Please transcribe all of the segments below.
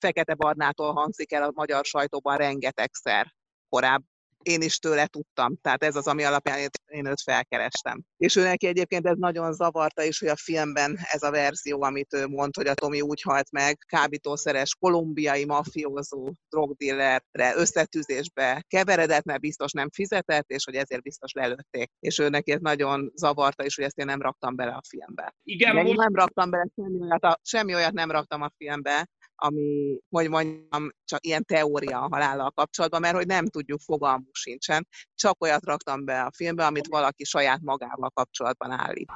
Fekete Barnától hangzik el a magyar sajtóban rengetegszer korábban én is tőle tudtam. Tehát ez az, ami alapján én őt felkerestem. És ő neki egyébként ez nagyon zavarta is, hogy a filmben ez a verzió, amit ő mond, hogy a Tomi úgy halt meg, kábítószeres kolumbiai mafiózó drogdillerre összetűzésbe keveredett, mert biztos nem fizetett, és hogy ezért biztos lelőtték. És ő neki ez nagyon zavarta is, hogy ezt én nem raktam bele a filmbe. Igen, most... én nem raktam bele semmi olyat, a, semmi olyat nem raktam a filmbe, ami, hogy mondjam, csak ilyen teória a halállal kapcsolatban, mert hogy nem tudjuk, fogalmunk sincsen. Csak olyat raktam be a filmbe, amit valaki saját magával kapcsolatban állít.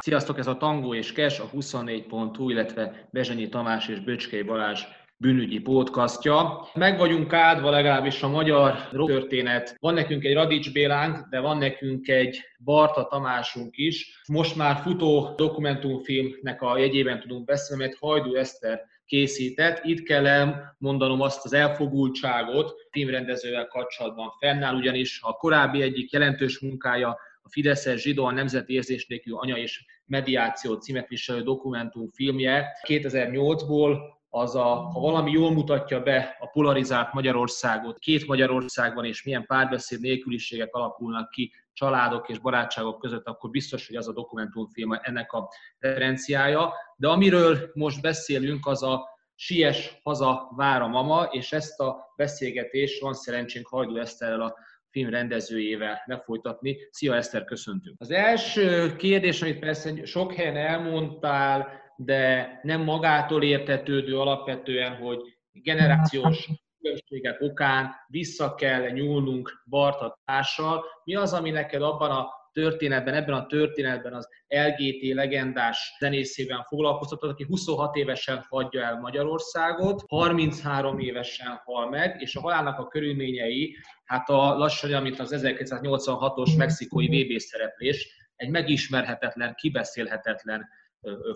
Sziasztok, ez a Tangó és Kes, a 24.hu, illetve Bezsenyi Tamás és Böcskei Balázs bűnügyi podcastja. Meg vagyunk áldva legalábbis a magyar történet. Van nekünk egy Radics Bélánk, de van nekünk egy Barta Tamásunk is. Most már futó dokumentumfilmnek a jegyében tudunk beszélni, mert Hajdú Eszter készített. Itt kell elmondanom azt az elfogultságot filmrendezővel kapcsolatban fennáll, ugyanis a korábbi egyik jelentős munkája a Fideszes zsidó, a Nemzeti Érzés nélkül anya és mediáció címet viselő dokumentumfilmje 2008-ból az a, ha valami jól mutatja be a polarizált Magyarországot, két Magyarországban és milyen párbeszéd nélküliségek alakulnak ki családok és barátságok között, akkor biztos, hogy az a dokumentumfilm ennek a referenciája. De amiről most beszélünk, az a Sies haza vár a mama, és ezt a beszélgetést van szerencsénk Hajdú Eszterrel a film rendezőjével lefolytatni. Szia Eszter, köszöntünk! Az első kérdés, amit persze sok helyen elmondtál, de nem magától értetődő alapvetően, hogy generációs különbségek okán vissza kell nyúlnunk Barta társal. Mi az, ami neked abban a történetben, ebben a történetben az LGT legendás zenészében foglalkoztatott, aki 26 évesen hagyja el Magyarországot, 33 évesen hal meg, és a halálnak a körülményei, hát a lassan, amit az 1986-os mexikói VB szereplés, egy megismerhetetlen, kibeszélhetetlen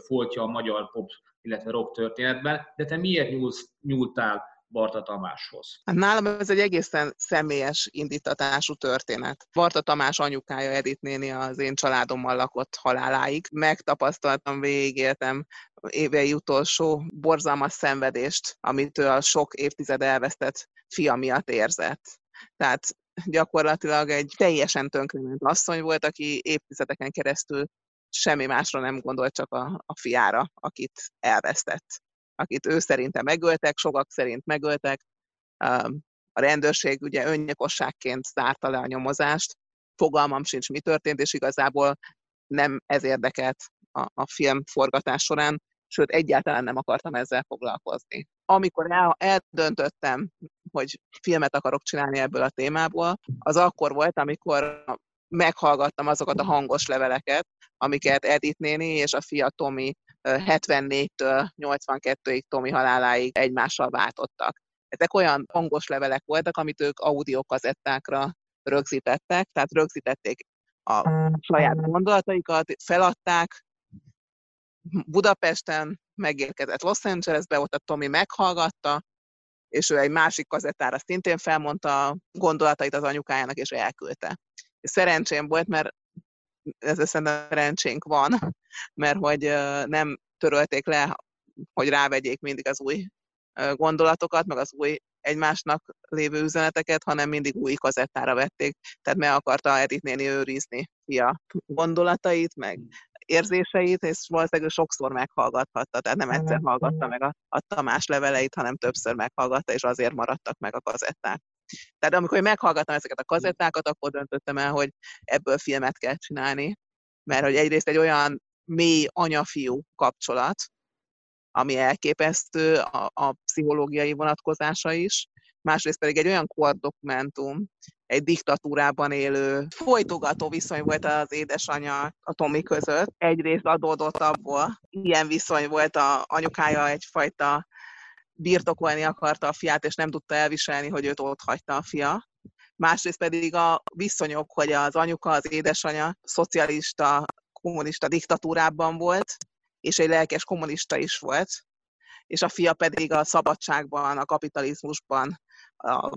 foltja a magyar pop, illetve rock történetben, de te miért nyúlsz, nyúltál Barta Tamáshoz? Hát nálam ez egy egészen személyes indítatású történet. Barta Tamás anyukája Edith néni az én családommal lakott haláláig. Megtapasztaltam, végigéltem évei utolsó borzalmas szenvedést, amit ő a sok évtized elvesztett fia miatt érzett. Tehát gyakorlatilag egy teljesen tönkrement asszony volt, aki évtizedeken keresztül semmi másra nem gondolt, csak a, a fiára, akit elvesztett. Akit ő szerinte megöltek, sokak szerint megöltek. A rendőrség ugye önnyilkosságként zárta le a nyomozást. Fogalmam sincs, mi történt, és igazából nem ez érdekelt a, a film forgatás során, sőt, egyáltalán nem akartam ezzel foglalkozni. Amikor el, eldöntöttem, hogy filmet akarok csinálni ebből a témából, az akkor volt, amikor meghallgattam azokat a hangos leveleket, amiket Edith néni és a fia Tomi 74-től 82-ig Tomi haláláig egymással váltottak. Ezek olyan hangos levelek voltak, amit ők audiokazettákra rögzítettek, tehát rögzítették a saját gondolataikat, feladták, Budapesten megérkezett Los Angelesbe, ott a Tomi meghallgatta, és ő egy másik kazettára szintén felmondta gondolatait az anyukájának, és elküldte. Szerencsém volt, mert ez szerintem szerencsénk van, mert hogy nem törölték le, hogy rávegyék mindig az új gondolatokat, meg az új egymásnak lévő üzeneteket, hanem mindig új kazettára vették. Tehát meg akarta Edith néni őrizni a gondolatait, meg érzéseit, és valószínűleg sokszor meghallgathatta, tehát nem egyszer hallgatta meg a, a Tamás leveleit, hanem többször meghallgatta, és azért maradtak meg a kazetták. Tehát amikor meghallgattam ezeket a kazettákat, akkor döntöttem el, hogy ebből filmet kell csinálni, mert hogy egyrészt egy olyan mély anya-fiú kapcsolat, ami elképesztő, a, a pszichológiai vonatkozása is, másrészt pedig egy olyan kordokumentum, egy diktatúrában élő folytogató viszony volt az édesanyja a Tomi között. Egyrészt adódott abból, ilyen viszony volt a anyukája egyfajta birtokolni akarta a fiát, és nem tudta elviselni, hogy őt ott hagyta a fia. Másrészt pedig a viszonyok, hogy az anyuka, az édesanyja szocialista, kommunista diktatúrában volt, és egy lelkes kommunista is volt, és a fia pedig a szabadságban, a kapitalizmusban a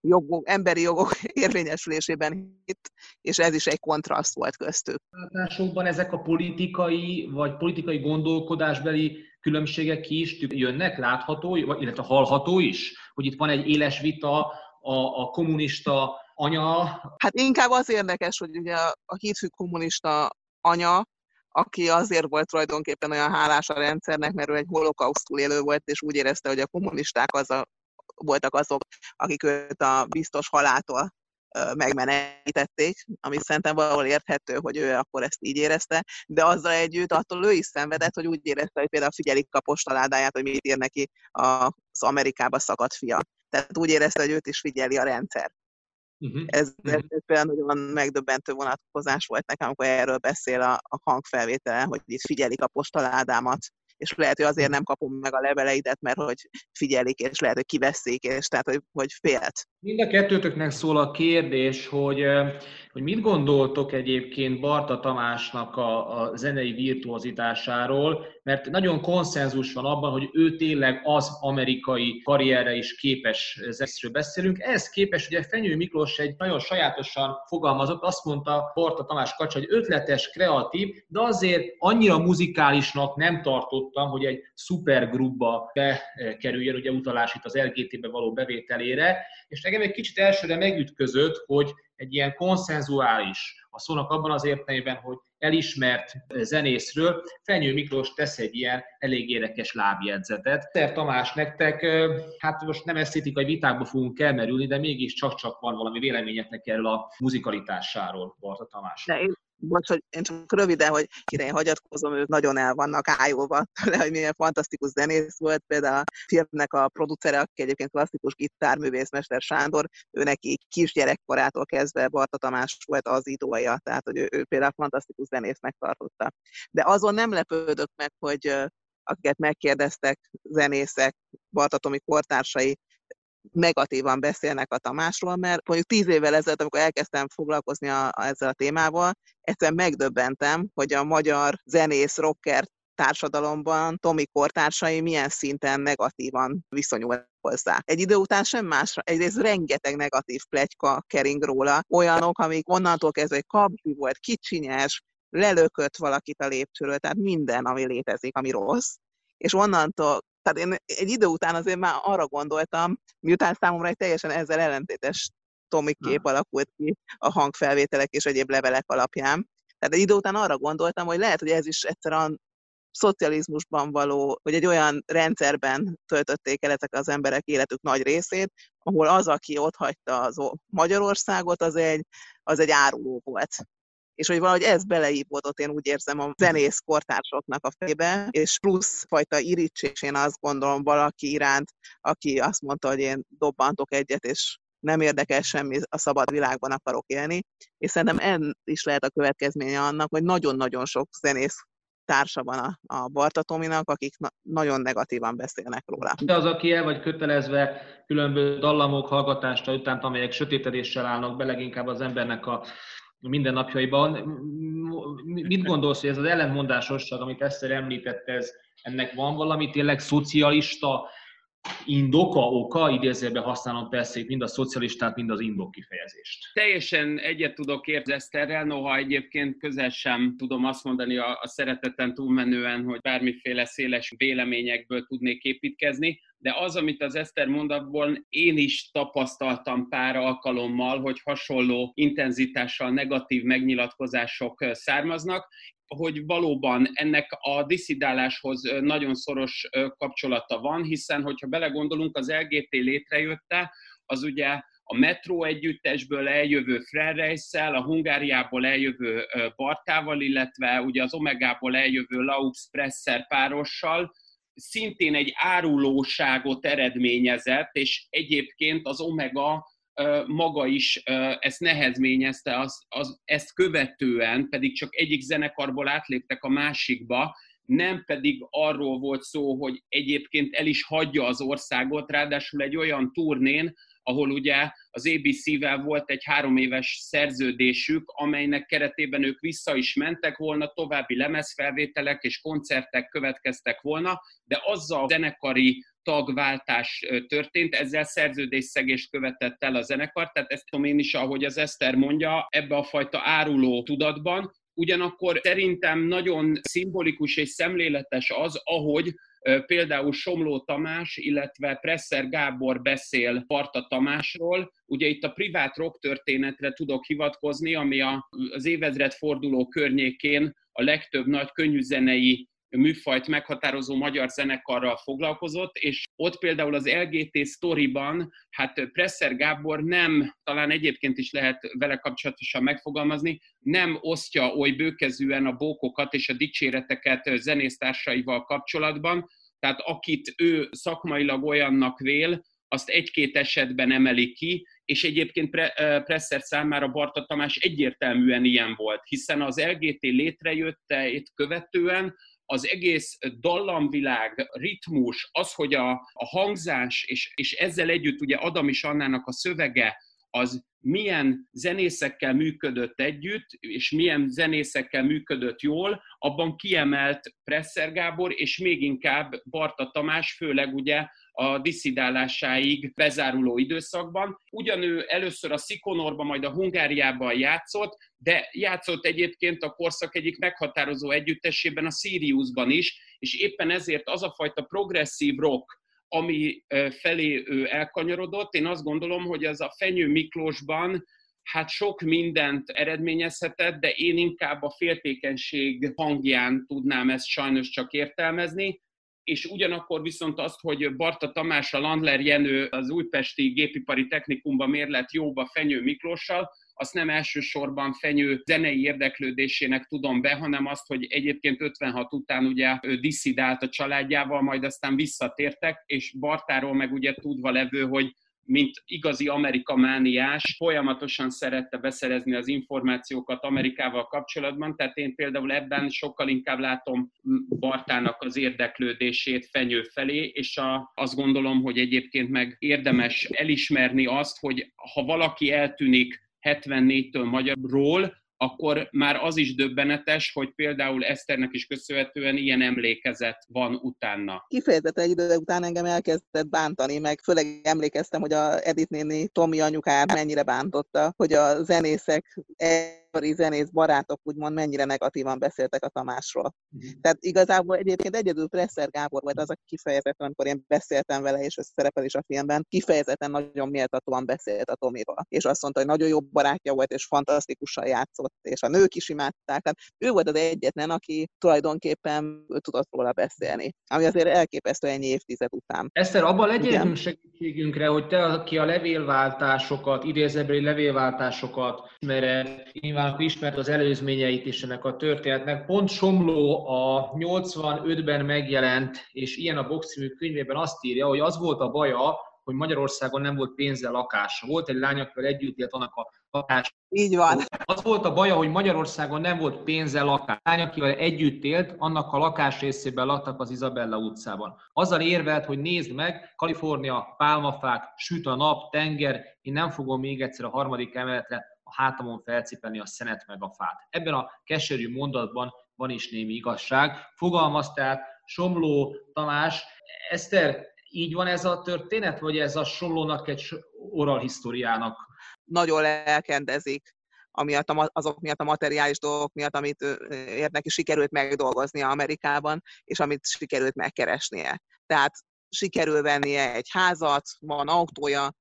jogok, emberi jogok érvényesülésében itt, és ez is egy kontraszt volt köztük. Látásokban ezek a politikai vagy politikai gondolkodásbeli különbségek is jönnek, látható, illetve hallható is, hogy itt van egy éles vita a, a kommunista anya. Hát inkább az érdekes, hogy ugye a hídfű kommunista anya, aki azért volt tulajdonképpen olyan hálás a rendszernek, mert ő egy holokausztul élő volt, és úgy érezte, hogy a kommunisták az a, voltak azok, akik őt a biztos haláltól megmenekítették, ami szerintem valahol érthető, hogy ő akkor ezt így érezte, de azzal együtt attól ő is szenvedett, hogy úgy érezte, hogy például figyelik a postaládáját, hogy mit ír neki az Amerikába szakadt fia. Tehát úgy érezte, hogy őt is figyeli a rendszer. Uh-huh. Ez, ez például nagyon megdöbbentő vonatkozás volt nekem, amikor erről beszél a, a hangfelvétele, hogy itt figyelik a postaládámat, és lehet, hogy azért nem kapom meg a leveleidet, mert hogy figyelik, és lehet, hogy kiveszik, és tehát, hogy, hogy félt. Mind a kettőtöknek szól a kérdés, hogy, hogy mit gondoltok egyébként Barta Tamásnak a, a zenei virtuozitásáról, mert nagyon konszenzus van abban, hogy ő tényleg az amerikai karrierre is képes zenészről beszélünk. Ez képes, ugye Fenyő Miklós egy nagyon sajátosan fogalmazott, azt mondta Barta Tamás Kacsa, hogy ötletes, kreatív, de azért annyira muzikálisnak nem tartottam, hogy egy szupergrupba bekerüljön, ugye utalás itt az LGT-be való bevételére, és nekem egy kicsit elsőre megütközött, hogy egy ilyen konszenzuális, a szónak abban az értelmében, hogy elismert zenészről, Fenyő Miklós tesz egy ilyen elég érdekes lábjegyzetet. Ter Tamás, nektek, hát most nem esztétikai vitákba fogunk elmerülni, de mégis csak-csak van valami véleményetek erről a muzikalitásáról, Barta Tamás. De én bocs, hogy én csak röviden, hogy kire én hagyatkozom, ők nagyon el vannak ájulva tőle, hogy milyen fantasztikus zenész volt. Például a filmnek a producere, aki egyébként klasszikus gitárművészmester Sándor, ő neki kisgyerekkorától kezdve Barta Tamás volt az idója, tehát hogy ő, ő például fantasztikus zenésznek tartotta. De azon nem lepődök meg, hogy akiket megkérdeztek, zenészek, Barta Tomi kortársai, negatívan beszélnek a Tamásról, mert mondjuk tíz évvel ezelőtt, amikor elkezdtem foglalkozni a, a, ezzel a témával, egyszerűen megdöbbentem, hogy a magyar zenész, rocker társadalomban Tomi kortársai milyen szinten negatívan viszonyul hozzá. Egy idő után sem másra, egyrészt rengeteg negatív plegyka kering róla, olyanok, amik onnantól kezdve kapzi volt, kicsinyes, lelökött valakit a lépcsőről, tehát minden, ami létezik, ami rossz, és onnantól tehát én egy idő után azért már arra gondoltam, miután számomra egy teljesen ezzel ellentétes Tomi kép alakult ki a hangfelvételek és egyéb levelek alapján. Tehát egy idő után arra gondoltam, hogy lehet, hogy ez is egyszerűen szocializmusban való, vagy egy olyan rendszerben töltötték el ezek az emberek életük nagy részét, ahol az, aki ott hagyta az Magyarországot, az egy, az egy áruló volt és hogy valahogy ez beleívódott, én úgy érzem a zenész kortársoknak a fejbe, és plusz fajta irítsés, én azt gondolom valaki iránt, aki azt mondta, hogy én dobbantok egyet, és nem érdekel semmi, a szabad világban akarok élni, és szerintem en is lehet a következménye annak, hogy nagyon-nagyon sok zenész társa van a, a Barta Tominak, akik na- nagyon negatívan beszélnek róla. De az, aki el vagy kötelezve különböző dallamok hallgatása után, amelyek sötétedéssel állnak be, leginkább az embernek a mindennapjaiban. Mit gondolsz, hogy ez az ellentmondásosság, amit Eszter említette, ez, ennek van valami tényleg szocialista indoka, oka, idézőben használom persze mind a szocialistát, mind az indok kifejezést. Teljesen egyet tudok érzni Eszterrel, noha egyébként közel sem tudom azt mondani a, a szereteten túlmenően, hogy bármiféle széles véleményekből tudnék építkezni, de az, amit az Eszter mond, abból én is tapasztaltam pár alkalommal, hogy hasonló intenzitással negatív megnyilatkozások származnak, hogy valóban ennek a diszidáláshoz nagyon szoros kapcsolata van, hiszen hogyha belegondolunk, az LGT létrejötte, az ugye a metró együttesből eljövő Frerreisszel, a Hungáriából eljövő Bartával, illetve ugye az Omegából eljövő Laux Presser párossal, szintén egy árulóságot eredményezett, és egyébként az Omega maga is ezt nehezményezte, az, az, ezt követően pedig csak egyik zenekarból átléptek a másikba, nem pedig arról volt szó, hogy egyébként el is hagyja az országot, ráadásul egy olyan turnén, ahol ugye az ABC-vel volt egy három éves szerződésük, amelynek keretében ők vissza is mentek volna, további lemezfelvételek és koncertek következtek volna, de azzal a zenekari tagváltás történt, ezzel szerződésszegést követett el a zenekar, tehát ezt tudom én is, ahogy az Eszter mondja, ebbe a fajta áruló tudatban, Ugyanakkor szerintem nagyon szimbolikus és szemléletes az, ahogy például Somló Tamás, illetve Presser Gábor beszél Parta Tamásról. Ugye itt a privát rock történetre tudok hivatkozni, ami az évezred forduló környékén a legtöbb nagy könnyűzenei műfajt meghatározó magyar zenekarral foglalkozott, és ott például az LGT sztoriban, hát Presser Gábor nem, talán egyébként is lehet vele kapcsolatosan megfogalmazni, nem osztja oly bőkezűen a bókokat és a dicséreteket zenésztársaival kapcsolatban, tehát akit ő szakmailag olyannak vél, azt egy-két esetben emeli ki, és egyébként Presser számára Barta Tamás egyértelműen ilyen volt, hiszen az LGT létrejötte itt követően az egész dallamvilág, ritmus, az, hogy a, a hangzás, és, és ezzel együtt ugye Adam is Annának a szövege, az milyen zenészekkel működött együtt, és milyen zenészekkel működött jól, abban kiemelt Presser Gábor, és még inkább Barta Tamás, főleg ugye a diszidálásáig bezáruló időszakban. Ugyanő először a Szikonorban, majd a Hungáriában játszott, de játszott egyébként a korszak egyik meghatározó együttesében, a Siriusban is, és éppen ezért az a fajta progresszív rock, ami felé ő elkanyarodott, én azt gondolom, hogy az a Fenyő Miklósban hát sok mindent eredményezhetett, de én inkább a féltékenység hangján tudnám ezt sajnos csak értelmezni. És ugyanakkor viszont azt, hogy Barta Tamás, a Landler Jenő az újpesti gépipari technikumban mérlet jóba Fenyő Miklóssal, azt nem elsősorban Fenyő zenei érdeklődésének tudom be, hanem azt, hogy egyébként 56 után ugye ő diszidált a családjával, majd aztán visszatértek, és Bartáról meg ugye tudva levő, hogy mint igazi amerikamániás, folyamatosan szerette beszerezni az információkat Amerikával kapcsolatban, tehát én például ebben sokkal inkább látom Bartának az érdeklődését fenyő felé, és a, azt gondolom, hogy egyébként meg érdemes elismerni azt, hogy ha valaki eltűnik 74-től magyarról, akkor már az is döbbenetes, hogy például Eszternek is köszönhetően ilyen emlékezet van utána. Kifejezetten egy idő után engem elkezdett bántani, meg főleg emlékeztem, hogy a Edith néni Tomi anyukát mennyire bántotta, hogy a zenészek akkori zenész barátok úgymond mennyire negatívan beszéltek a Tamásról. Uh-huh. Tehát igazából egyébként egyedül Presser Gábor volt az, aki kifejezetten, amikor én beszéltem vele, és ez szerepel is a filmben, kifejezetten nagyon méltatóan beszélt a Tomiról. És azt mondta, hogy nagyon jó barátja volt, és fantasztikusan játszott, és a nők is imádták. Tehát ő volt az egyetlen, aki tulajdonképpen tudott róla beszélni, ami azért elképesztő ennyi évtized után. Eszter, abban legyünk segítségünkre, hogy te, aki a levélváltásokat, idézőbeli levélváltásokat, mert nyilván akkor ismert az előzményeit is ennek a történetnek. Pont Somló a 85-ben megjelent, és ilyen a boximű könyvében azt írja, hogy az volt a baja, hogy Magyarországon nem volt pénze lakása. Volt egy lány, akivel együtt élt annak a lakás. Így van. Az volt a baja, hogy Magyarországon nem volt pénze lakás. Lány, akivel együtt élt, annak a lakás részében laktak az Izabella utcában. Azzal érvelt, hogy nézd meg, Kalifornia, pálmafák, süt a nap, tenger, én nem fogom még egyszer a harmadik emeletre a hátamon felcipelni a szenet meg a fát. Ebben a keserű mondatban van is némi igazság. Fogalmaz tehát Somló Tamás, Eszter, így van ez a történet, vagy ez a Somlónak egy oral historiának? Nagyon lelkendezik amiatt a, azok miatt a materiális dolgok miatt, amit érnek, sikerült megdolgozni Amerikában, és amit sikerült megkeresnie. Tehát sikerül vennie egy házat, van autója,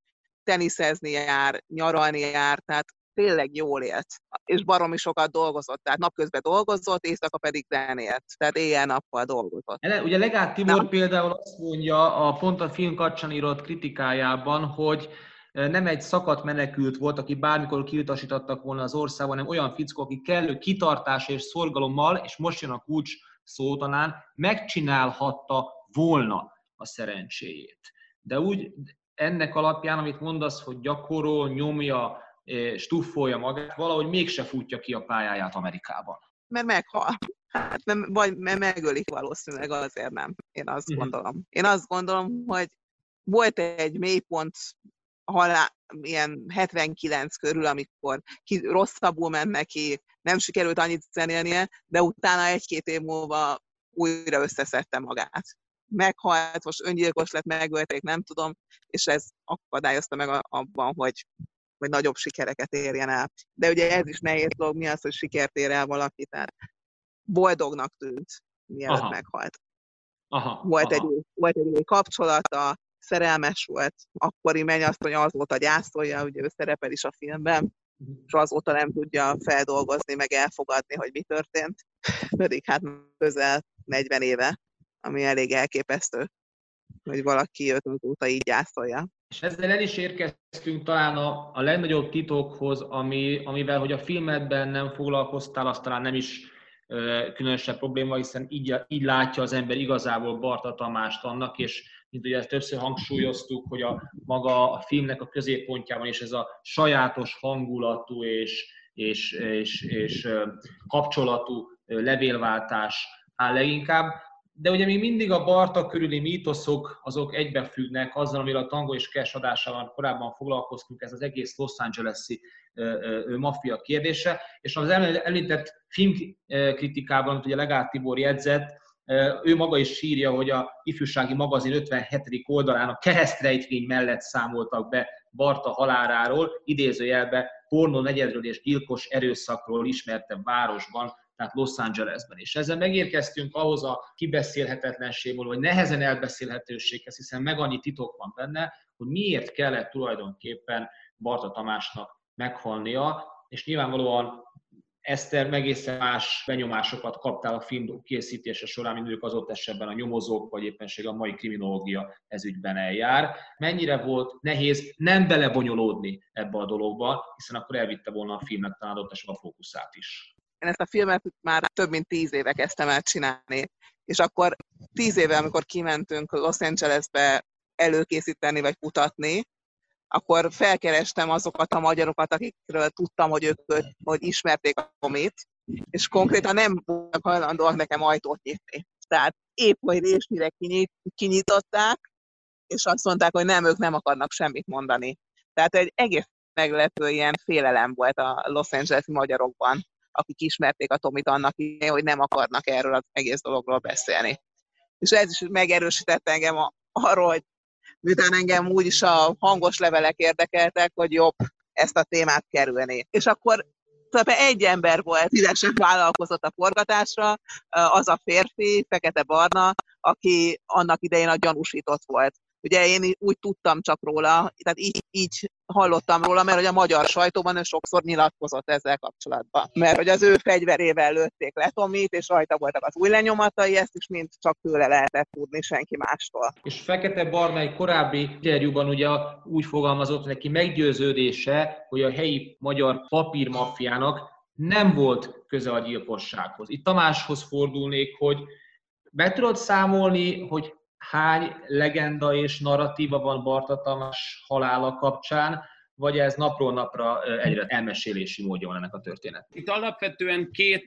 teniszezni jár, nyaralni jár, tehát tényleg jól élt, és baromi sokat dolgozott, tehát napközben dolgozott, éjszaka pedig zenélt, tehát éjjel-nappal dolgozott. Ele, ugye Legát Tibor Na. például azt mondja a pont a film kapcsán írott kritikájában, hogy nem egy szakadt menekült volt, aki bármikor kiutasítottak volna az országban, hanem olyan fickó, aki kellő kitartás és szorgalommal, és most jön a kulcs szó talán, megcsinálhatta volna a szerencséjét. De úgy ennek alapján, amit mondasz, hogy gyakorol, nyomja, stuffolja magát, valahogy mégse futja ki a pályáját Amerikában. Mert meghal. Hát, vagy mert megölik valószínűleg, azért nem. Én azt uh-huh. gondolom. Én azt gondolom, hogy volt egy mélypont halál, ilyen 79 körül, amikor ki, rosszabbul ment neki, nem sikerült annyit zenélnie, de utána egy-két év múlva újra összeszedte magát. meghalt, most öngyilkos lett, megölték, nem tudom, és ez akadályozta meg abban, hogy, hogy nagyobb sikereket érjen el. De ugye ez is nehéz dolog, mi az, hogy sikert ér el valaki, tehát boldognak tűnt, mielőtt aha. meghalt. Aha, volt, aha. Egy, volt egy kapcsolata, szerelmes volt, akkori mennyasszony azóta gyászolja, ugye ő szerepel is a filmben, és azóta nem tudja feldolgozni, meg elfogadni, hogy mi történt. Pedig hát közel 40 éve, ami elég elképesztő, hogy valaki őt azóta így gyászolja. És ezzel el is érkeztünk talán a, a legnagyobb titokhoz, ami, amivel, hogy a filmedben nem foglalkoztál, azt talán nem is különösebb probléma, hiszen így, így látja az ember igazából Barta Tamást annak, és mint ugye ezt többször hangsúlyoztuk, hogy a maga a filmnek a középpontjában is ez a sajátos hangulatú és, és, és, és kapcsolatú levélváltás áll leginkább. De ugye még mindig a Barta körüli mítoszok azok egybefüggnek azzal, amivel a Tango és Cash adásában korábban foglalkoztunk, ez az egész Los Angeles-i maffia kérdése, és az említett filmkritikában, amit ugye Legát Tibor jegyzett, ő maga is sírja, hogy a ifjúsági magazin 57. oldalán a keresztrejtvény mellett számoltak be Barta haláráról, idézőjelbe pornó negyedről és gyilkos erőszakról ismertebb városban, tehát Los Angelesben. És ezzel megérkeztünk ahhoz a kibeszélhetetlenségből, vagy nehezen elbeszélhetőséghez, hiszen meg annyi titok van benne, hogy miért kellett tulajdonképpen Barta Tamásnak meghalnia, és nyilvánvalóan Eszter egészen más benyomásokat kaptál a film készítése során, mint ők az ott esetben a nyomozók, vagy éppenség a mai kriminológia ezügyben eljár. Mennyire volt nehéz nem belebonyolódni ebbe a dologba, hiszen akkor elvitte volna a filmnek talán ott a fókuszát is. Én ezt a filmet már több mint tíz éve kezdtem el csinálni, és akkor tíz éve, amikor kimentünk Los Angelesbe előkészíteni vagy kutatni, akkor felkerestem azokat a magyarokat, akikről tudtam, hogy ők hogy ismerték a komét, és konkrétan nem voltak hajlandóak nekem ajtót nyitni. Tehát épp, hogy résnyire kinyit, kinyitották, és azt mondták, hogy nem, ők nem akarnak semmit mondani. Tehát egy egész meglepő ilyen félelem volt a Los Angeles magyarokban, akik ismerték a Tomit annak hogy nem akarnak erről az egész dologról beszélni. És ez is megerősített engem arról, hogy miután engem úgyis a hangos levelek érdekeltek, hogy jobb ezt a témát kerülni. És akkor tehát egy ember volt, szívesen vállalkozott a forgatásra, az a férfi, fekete-barna, aki annak idején a gyanúsított volt. Ugye én úgy tudtam csak róla, tehát így, így hallottam róla, mert hogy a magyar sajtóban ő sokszor nyilatkozott ezzel kapcsolatban. Mert hogy az ő fegyverével lőtték le Tomit, és rajta voltak az új lenyomatai, ezt is mind csak tőle lehetett tudni, senki mástól. És Fekete Barna egy korábbi interjúban ugye úgy fogalmazott neki meggyőződése, hogy a helyi magyar papírmaffiának nem volt köze a gyilkossághoz. Itt Tamáshoz fordulnék, hogy be tudod számolni, hogy hány legenda és narratíva van Barta Tamás halála kapcsán, vagy ez napról napra egyre elmesélési módja van ennek a történet? Itt alapvetően két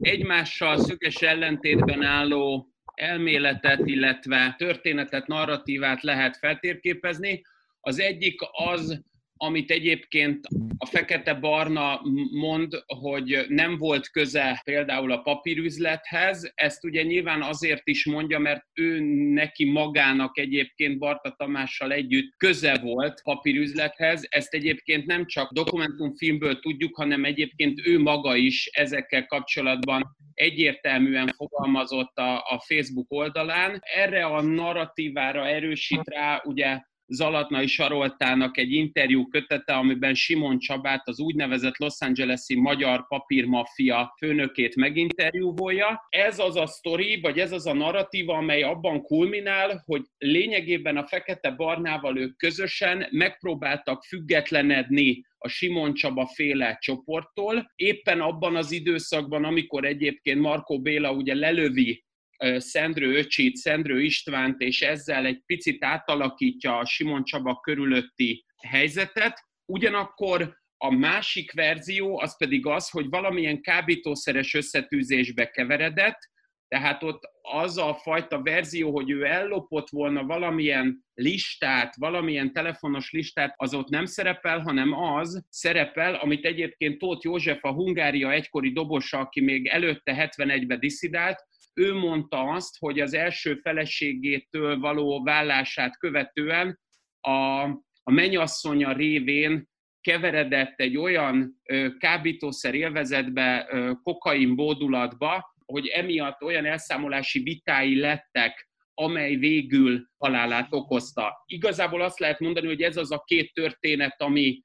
egymással szöges ellentétben álló elméletet, illetve történetet, narratívát lehet feltérképezni. Az egyik az, amit egyébként a fekete-barna mond, hogy nem volt köze például a papírüzlethez, ezt ugye nyilván azért is mondja, mert ő neki magának egyébként Barta Tamással együtt köze volt papírüzlethez, ezt egyébként nem csak dokumentumfilmből tudjuk, hanem egyébként ő maga is ezekkel kapcsolatban egyértelműen fogalmazott a, a Facebook oldalán. Erre a narratívára erősít rá ugye Zalatnai Saroltának egy interjú kötete, amiben Simon Csabát, az úgynevezett Los Angeles-i magyar papírmafia főnökét meginterjúvolja. Ez az a sztori, vagy ez az a narratíva, amely abban kulminál, hogy lényegében a Fekete-Barnával ők közösen megpróbáltak függetlenedni a Simon Csaba féle csoporttól, éppen abban az időszakban, amikor egyébként Markó Béla ugye lelövi Szendrő öcsit, Szendrő Istvánt, és ezzel egy picit átalakítja a Simon Csaba körülötti helyzetet. Ugyanakkor a másik verzió az pedig az, hogy valamilyen kábítószeres összetűzésbe keveredett, tehát ott az a fajta verzió, hogy ő ellopott volna valamilyen listát, valamilyen telefonos listát, az ott nem szerepel, hanem az szerepel, amit egyébként Tóth József, a Hungária egykori dobosa, aki még előtte 71-ben diszidált, ő mondta azt, hogy az első feleségétől való vállását követően a, a mennyasszonya révén keveredett egy olyan kábítószer élvezetbe, kokain bódulatba, hogy emiatt olyan elszámolási vitái lettek, amely végül halálát okozta. Igazából azt lehet mondani, hogy ez az a két történet, ami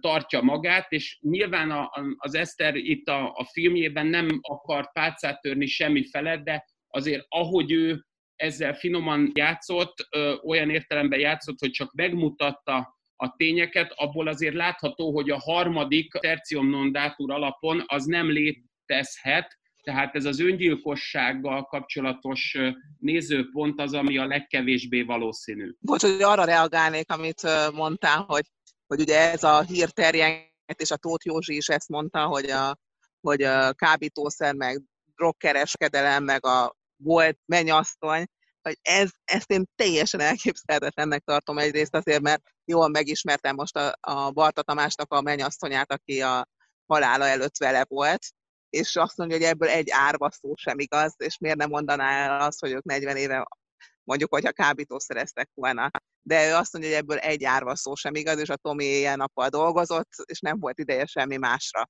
tartja magát, és nyilván az Eszter itt a, a filmjében nem akart pálcát törni semmi felett, de azért ahogy ő ezzel finoman játszott, olyan értelemben játszott, hogy csak megmutatta a tényeket, abból azért látható, hogy a harmadik tertium non datur alapon az nem létezhet, tehát ez az öngyilkossággal kapcsolatos nézőpont az, ami a legkevésbé valószínű. Bocs, hogy arra reagálnék, amit mondtál, hogy, hogy ugye ez a hír terjenget, és a Tóth Józsi is ezt mondta, hogy a, hogy a kábítószer, meg drogkereskedelem, meg a volt mennyasszony, hogy ez, ezt én teljesen elképzelhetetlennek tartom egyrészt azért, mert jól megismertem most a, a Barta Tamásnak a mennyasszonyát, aki a halála előtt vele volt, és azt mondja, hogy ebből egy árva szó sem igaz, és miért nem mondaná el azt, hogy ők 40 éve mondjuk, hogyha kábítószereztek volna. De ő azt mondja, hogy ebből egy árva szó sem igaz, és a Tomi éjjel-nappal dolgozott, és nem volt ideje semmi másra.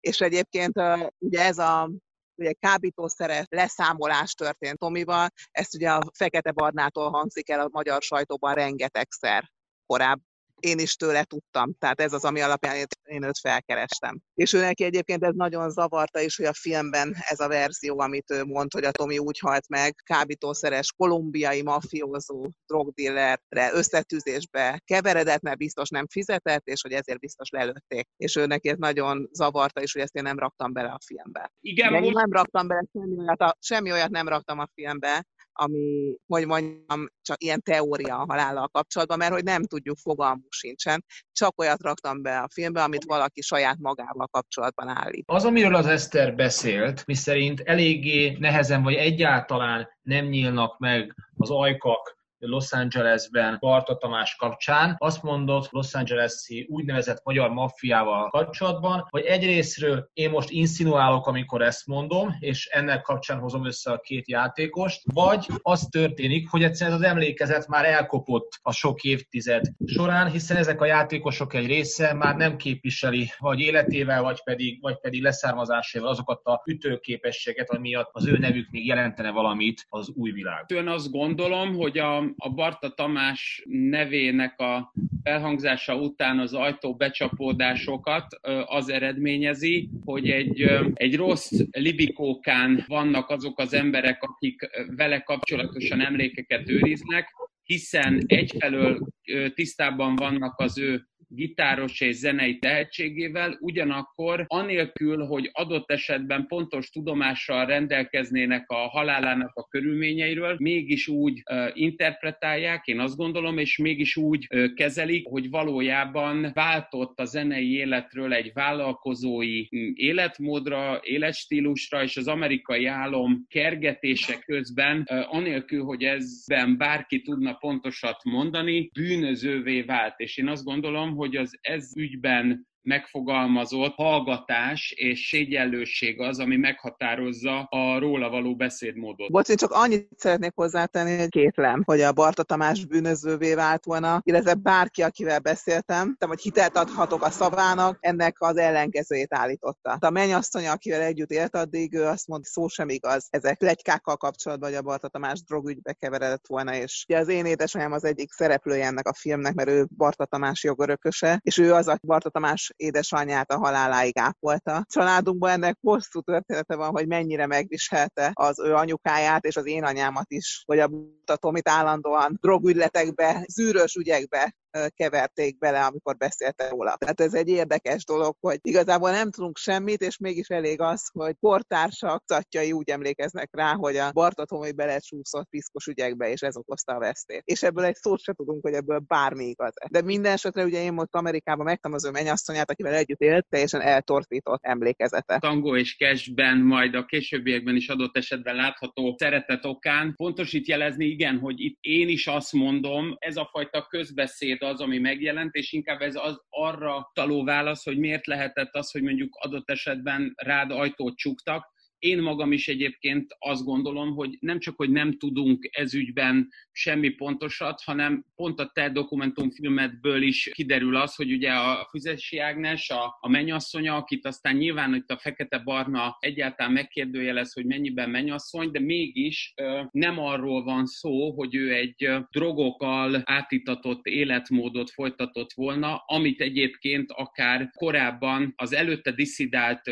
És egyébként ugye ez a ugye kábítószeres leszámolás történt Tomival, ezt ugye a Fekete Barnától hangzik el a magyar sajtóban rengetegszer korábban én is tőle tudtam. Tehát ez az, ami alapján én őt felkerestem. És ő neki egyébként ez nagyon zavarta is, hogy a filmben ez a verzió, amit ő mond, hogy a Tomi úgy halt meg, kábítószeres kolumbiai mafiózó drogdillerre összetűzésbe keveredett, mert biztos nem fizetett, és hogy ezért biztos lelőtték. És ő neki ez nagyon zavarta is, hogy ezt én nem raktam bele a filmbe. Igen, most... nem raktam bele semmi olyat, a, semmi olyat nem raktam a filmbe, ami, hogy mondjam, csak ilyen teória a halállal kapcsolatban, mert hogy nem tudjuk, fogalmunk sincsen. Csak olyat raktam be a filmbe, amit valaki saját magával kapcsolatban állít. Az, amiről az Eszter beszélt, miszerint eléggé nehezen vagy egyáltalán nem nyílnak meg az ajkak Los Angelesben Barta Tamás kapcsán. Azt mondott Los Angeles-i úgynevezett magyar maffiával kapcsolatban, hogy egyrésztről én most insinuálok, amikor ezt mondom, és ennek kapcsán hozom össze a két játékost, vagy az történik, hogy egyszerűen az emlékezet már elkopott a sok évtized során, hiszen ezek a játékosok egy része már nem képviseli vagy életével, vagy pedig, vagy pedig leszármazásával azokat a ütőképességet, ami miatt az ő nevük még jelentene valamit az új világ. Én azt gondolom, hogy a a Barta Tamás nevének a felhangzása után az ajtó becsapódásokat az eredményezi, hogy egy, egy rossz libikókán vannak azok az emberek, akik vele kapcsolatosan emlékeket őriznek, hiszen egyfelől tisztában vannak az ő gitáros és zenei tehetségével, ugyanakkor anélkül, hogy adott esetben pontos tudomással rendelkeznének a halálának a körülményeiről, mégis úgy interpretálják, én azt gondolom, és mégis úgy kezelik, hogy valójában váltott a zenei életről egy vállalkozói mm, életmódra, életstílusra, és az amerikai álom kergetése közben, anélkül, hogy ezben bárki tudna pontosat mondani, bűnözővé vált. És én azt gondolom, hogy az ez ügyben megfogalmazott hallgatás és szégyellőség az, ami meghatározza a róla való beszédmódot. Bocs, én csak annyit szeretnék hozzátenni, hogy kétlem, hogy a Barta Tamás bűnözővé vált volna, illetve bárki, akivel beszéltem, tehát, hogy hitelt adhatok a szavának, ennek az ellenkezőjét állította. A mennyasszony, akivel együtt élt addig, ő azt mondta, szó sem igaz. Ezek legykákkal kapcsolatban, hogy a Barta Tamás drogügybe keveredett volna, és ugye az én édesanyám az egyik szereplője ennek a filmnek, mert ő Barta Tamás jogörököse, és ő az, aki Barta Tamás édesanyját a haláláig ápolta. Családunkban ennek hosszú története van, hogy mennyire megviselte az ő anyukáját és az én anyámat is, hogy a Tomit állandóan drogügyletekbe, zűrös ügyekbe keverték bele, amikor beszéltek róla. Tehát ez egy érdekes dolog, hogy igazából nem tudunk semmit, és mégis elég az, hogy portársak, szatjai úgy emlékeznek rá, hogy a Bartatomi belecsúszott piszkos ügyekbe, és ez okozta a vesztét. És ebből egy szót se tudunk, hogy ebből bármi igaz. De minden esetre ugye én most Amerikában megtam az ő mennyasszonyát, akivel együtt élt, teljesen eltortított emlékezete. Tango és cashben, majd a későbbiekben is adott esetben látható szeretet okán. Fontos itt jelezni, igen, hogy itt én is azt mondom, ez a fajta közbeszéd az, ami megjelent, és inkább ez az arra taló válasz, hogy miért lehetett az, hogy mondjuk adott esetben rád ajtót csuktak, én magam is egyébként azt gondolom, hogy nem csak, hogy nem tudunk ezügyben semmi pontosat, hanem pont a te dokumentumfilmedből is kiderül az, hogy ugye a Füzesi Ágnes, a, a mennyasszonya, akit aztán nyilván itt a fekete-barna egyáltalán megkérdőjelez, hogy mennyiben mennyasszony, de mégis nem arról van szó, hogy ő egy drogokkal átitatott életmódot folytatott volna, amit egyébként akár korábban az előtte diszidált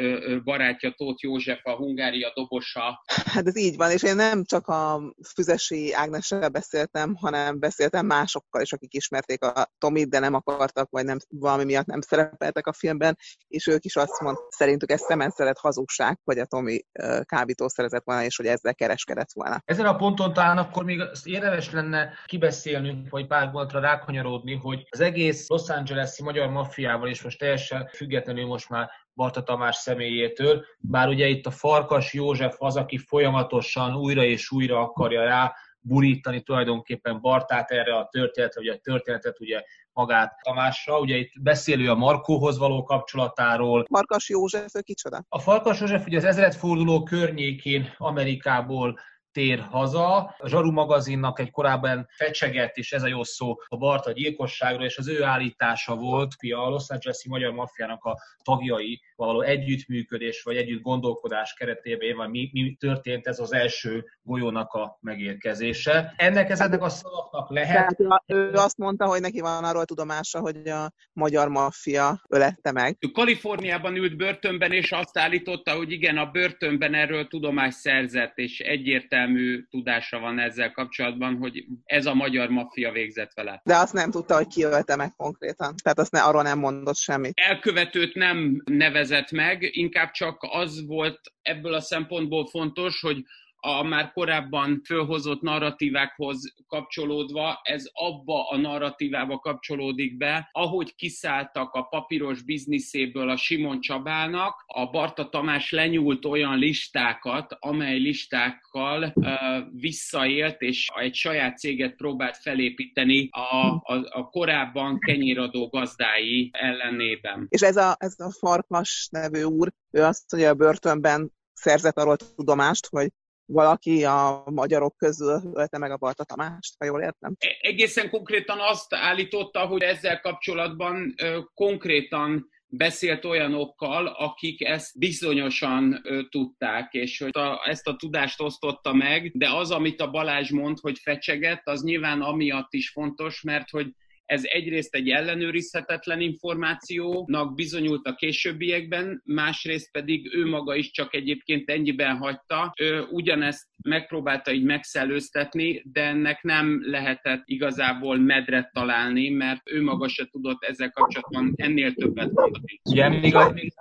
barátja Tóth József, a Hungária dobosa. Hát ez így van, és én nem csak a Füzesi Ágnessel beszéltem, hanem beszéltem másokkal is, akik ismerték a Tomit, de nem akartak, vagy nem, valami miatt nem szerepeltek a filmben, és ők is azt mondták, szerintük ez szemenszeret hazugság, hogy a Tomi kábítószerezett volna, és hogy ezzel kereskedett volna. Ezen a ponton talán akkor még azt érdemes lenne kibeszélnünk, vagy pár gondolatra rákanyarodni, hogy az egész Los Angeles-i magyar maffiával, és most teljesen függetlenül most már Barta Tamás személyétől, bár ugye itt a Farkas József az, aki folyamatosan újra és újra akarja rá burítani tulajdonképpen Bartát erre a történetre, ugye a történetet ugye magát Tamásra. Ugye itt beszélő a Markóhoz való kapcsolatáról. Farkas József, ő kicsoda? A Farkas József ugye az ezredforduló környékén Amerikából tér haza. A Zsaru magazinnak egy korábban fecsegett, és ez a jó szó, a Barta gyilkosságról, és az ő állítása volt, hogy a Los Angeles-i magyar maffiának a tagjai való együttműködés vagy együtt gondolkodás keretében, vagy mi, mi történt ez az első golyónak a megérkezése. Ennek ezeknek a szavaknak lehet. Tehát ő azt mondta, hogy neki van arról tudomása, hogy a magyar maffia ölette meg. Ő Kaliforniában ült börtönben, és azt állította, hogy igen, a börtönben erről tudomást szerzett, és egyértelmű egyértelmű tudása van ezzel kapcsolatban, hogy ez a magyar maffia végzett vele. De azt nem tudta, hogy ki ölte meg konkrétan. Tehát azt ne, arról nem mondott semmit. Elkövetőt nem nevezett meg, inkább csak az volt ebből a szempontból fontos, hogy a már korábban fölhozott narratívákhoz kapcsolódva, ez abba a narratívába kapcsolódik be, ahogy kiszálltak a papíros bizniszéből a Simon Csabának, a Barta Tamás lenyúlt olyan listákat, amely listákkal uh, visszaélt, és egy saját céget próbált felépíteni a, a, a korábban kenyéradó gazdái ellenében. És ez a, ez a Farkas nevű úr, ő azt mondja, a börtönben szerzett arról tudomást, hogy valaki a magyarok közül ölte meg a Balta Tamást, ha jól értem? E, egészen konkrétan azt állította, hogy ezzel kapcsolatban konkrétan beszélt olyanokkal, akik ezt bizonyosan ö, tudták, és hogy a, ezt a tudást osztotta meg, de az, amit a Balázs mond, hogy fecsegett, az nyilván amiatt is fontos, mert hogy ez egyrészt egy ellenőrizhetetlen információnak bizonyult a későbbiekben, másrészt pedig ő maga is csak egyébként ennyiben hagyta. Ő ugyanezt megpróbálta így megszellőztetni, de ennek nem lehetett igazából medret találni, mert ő maga se tudott ezzel kapcsolatban ennél többet mondani. Ugye még a, még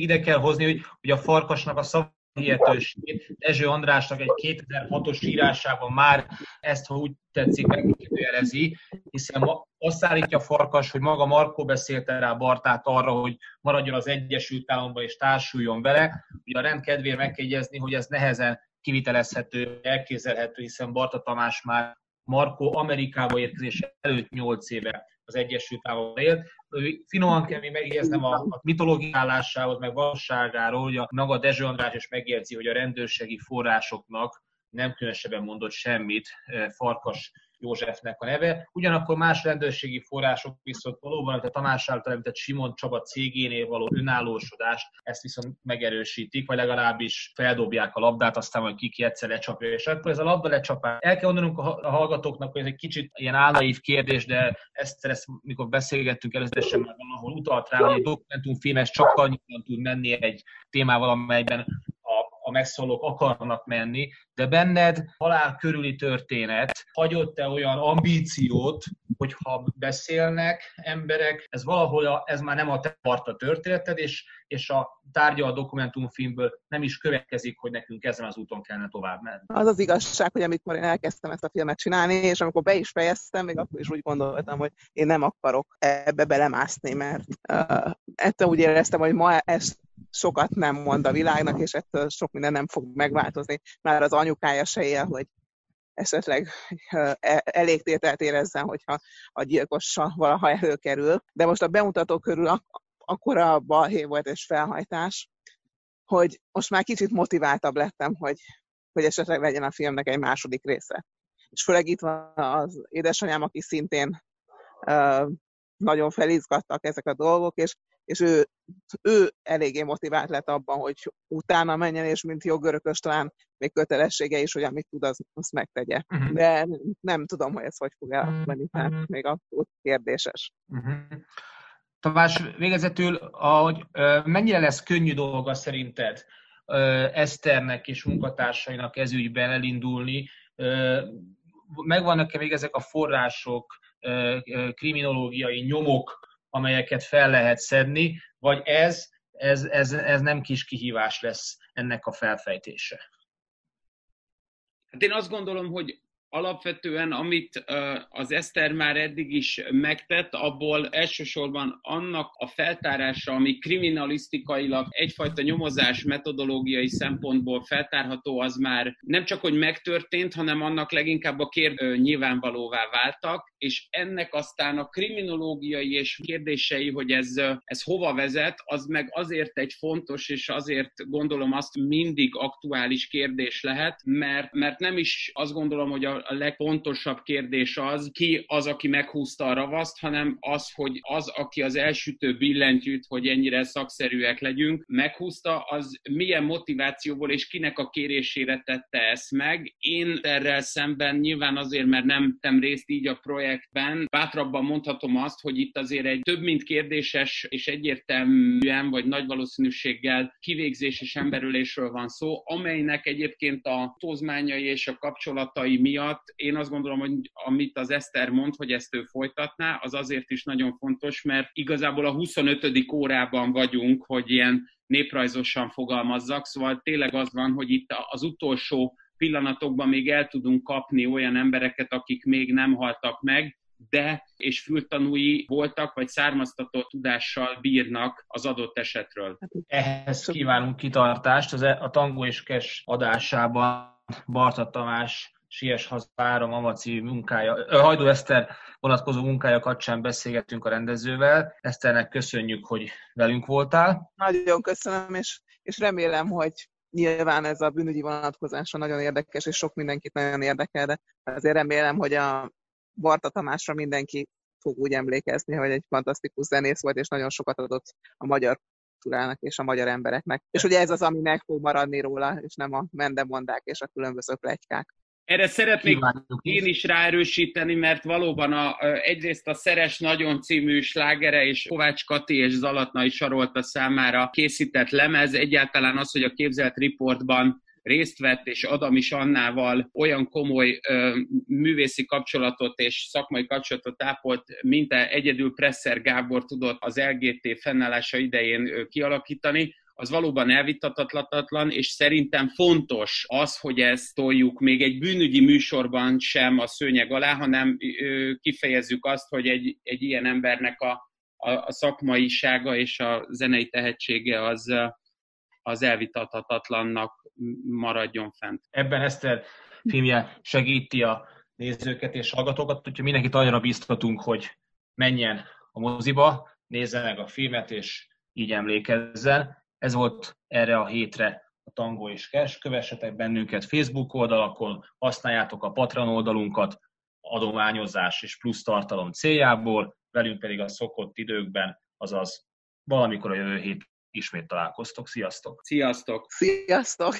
ide kell hozni, hogy, hogy a farkasnak a szav hihetőségét. Dezső Andrásnak egy 2006-os írásában már ezt, ha úgy tetszik, megkérdőjelezi, hiszen azt állítja Farkas, hogy maga Markó beszélte rá Bartát arra, hogy maradjon az Egyesült Államban és társuljon vele. Ugye a rendkedvéért meg kell jegyezni, hogy ez nehezen kivitelezhető, elképzelhető, hiszen Barta Tamás már Markó Amerikába érkezése előtt 8 éve az Egyesült Államokban élt. Finoman kell még megjegyeznem a, a mitológiálásához, meg valóságáról, hogy a maga Dezső András is megjegyzi, hogy a rendőrségi forrásoknak nem különösebben mondott semmit Farkas Józsefnek a neve. Ugyanakkor más rendőrségi források viszont valóban, a Tamás által említett Simon Csaba cégénél való önállósodást, ezt viszont megerősítik, vagy legalábbis feldobják a labdát, aztán majd kiki egyszer lecsapja, és akkor ez a labda lecsapás. El kell mondanunk a hallgatóknak, hogy ez egy kicsit ilyen álnaív kérdés, de ezt, ezt mikor beszélgettünk előzetesen már valahol utalt rá, hogy egy dokumentumfilm ez csak annyit tud menni egy témával, amelyben megszólók akarnak menni, de benned halál körüli történet hagyott-e olyan ambíciót, hogyha beszélnek emberek, ez valahol, a, ez már nem a te parta történeted, és, és a tárgya a dokumentumfilmből nem is következik, hogy nekünk ezen az úton kellene tovább menni. Az az igazság, hogy amikor én elkezdtem ezt a filmet csinálni, és amikor be is fejeztem, még akkor is úgy gondoltam, hogy én nem akarok ebbe belemászni, mert uh, ettől úgy éreztem, hogy ma ezt sokat nem mond a világnak, és ettől sok minden nem fog megváltozni. Már az anyukája se él, hogy esetleg e, elég tételt érezzen, hogyha a gyilkossa valaha előkerül. De most a bemutató körül ak- akkora balhé volt és felhajtás, hogy most már kicsit motiváltabb lettem, hogy, hogy esetleg legyen a filmnek egy második része. És főleg itt van az édesanyám, aki szintén uh, nagyon felizgattak ezek a dolgok, és, és ő, ő eléggé motivált lett abban, hogy utána menjen, és mint jogörökös talán még kötelessége is, hogy amit tud, az, azt megtegye. Uh-huh. De nem tudom, hogy ez hogy fog elmenni, tehát uh-huh. még abszolút kérdéses. Uh-huh. Tamás, végezetül, ahogy, mennyire lesz könnyű dolga szerinted Eszternek és munkatársainak ezügyben elindulni? Megvannak-e még ezek a források, kriminológiai nyomok, amelyeket fel lehet szedni, vagy ez, ez, ez, ez nem kis kihívás lesz ennek a felfejtése? Hát én azt gondolom, hogy alapvetően, amit az Eszter már eddig is megtett, abból elsősorban annak a feltárása, ami kriminalisztikailag egyfajta nyomozás metodológiai szempontból feltárható, az már nem csak, hogy megtörtént, hanem annak leginkább a kérdő nyilvánvalóvá váltak, és ennek aztán a kriminológiai és kérdései, hogy ez, ez hova vezet, az meg azért egy fontos, és azért gondolom azt mindig aktuális kérdés lehet, mert, mert nem is azt gondolom, hogy a, legfontosabb kérdés az, ki az, aki meghúzta a ravaszt, hanem az, hogy az, aki az elsütő billentyűt, hogy ennyire szakszerűek legyünk, meghúzta, az milyen motivációból és kinek a kérésére tette ezt meg. Én erre szemben nyilván azért, mert nem tettem részt így a projektben, bátrabban mondhatom azt, hogy itt azért egy több mint kérdéses és egyértelműen vagy nagy valószínűséggel kivégzéses emberülésről van szó, amelynek egyébként a tózmányai és a kapcsolatai miatt én azt gondolom, hogy amit az Eszter mond, hogy ezt ő folytatná, az azért is nagyon fontos, mert igazából a 25. órában vagyunk, hogy ilyen néprajzosan fogalmazzak, szóval tényleg az van, hogy itt az utolsó pillanatokban még el tudunk kapni olyan embereket, akik még nem haltak meg, de és fültanúi voltak, vagy származtató tudással bírnak az adott esetről. Ehhez kívánunk kitartást. Az e- a Tango és Kes adásában Barta Tamás Sies hazára Mamaci munkája, Hajdó Eszter vonatkozó munkája kapcsán beszélgettünk a rendezővel. Eszternek köszönjük, hogy velünk voltál. Nagyon köszönöm, és, és remélem, hogy nyilván ez a bűnügyi vonatkozása nagyon érdekes, és sok mindenkit nagyon érdekel, de azért remélem, hogy a Barta Tamásra mindenki fog úgy emlékezni, hogy egy fantasztikus zenész volt, és nagyon sokat adott a magyar kultúrának és a magyar embereknek. És ugye ez az, ami meg fog maradni róla, és nem a mendemondák és a különböző plegykák. Erre szeretnék Kívánjuk én is ráerősíteni, mert valóban a, egyrészt a Szeres Nagyon című slágere és Kovács Kati és Zalatnai Sarolta számára készített lemez, egyáltalán az, hogy a képzelt riportban részt vett, és Adam is Annával olyan komoly ö, művészi kapcsolatot és szakmai kapcsolatot ápolt, mint egyedül Presser Gábor tudott az LGT fennállása idején kialakítani, az valóban elvitatatlan, és szerintem fontos az, hogy ezt toljuk még egy bűnügyi műsorban sem a szőnyeg alá, hanem kifejezzük azt, hogy egy, egy ilyen embernek a, a, a szakmaisága és a zenei tehetsége az, az elvitathatatlannak maradjon fent. Ebben Eszter filmje segíti a nézőket és hallgatókat, úgyhogy mindenkit annyira bíztatunk, hogy menjen a moziba, nézze meg a filmet, és így emlékezzen. Ez volt erre a hétre a Tango és Cash. Kövessetek bennünket Facebook oldalakon, használjátok a Patreon oldalunkat adományozás és plusz tartalom céljából, velünk pedig a szokott időkben, azaz valamikor a jövő hét ismét találkoztok. Sziasztok! Sziasztok! Sziasztok!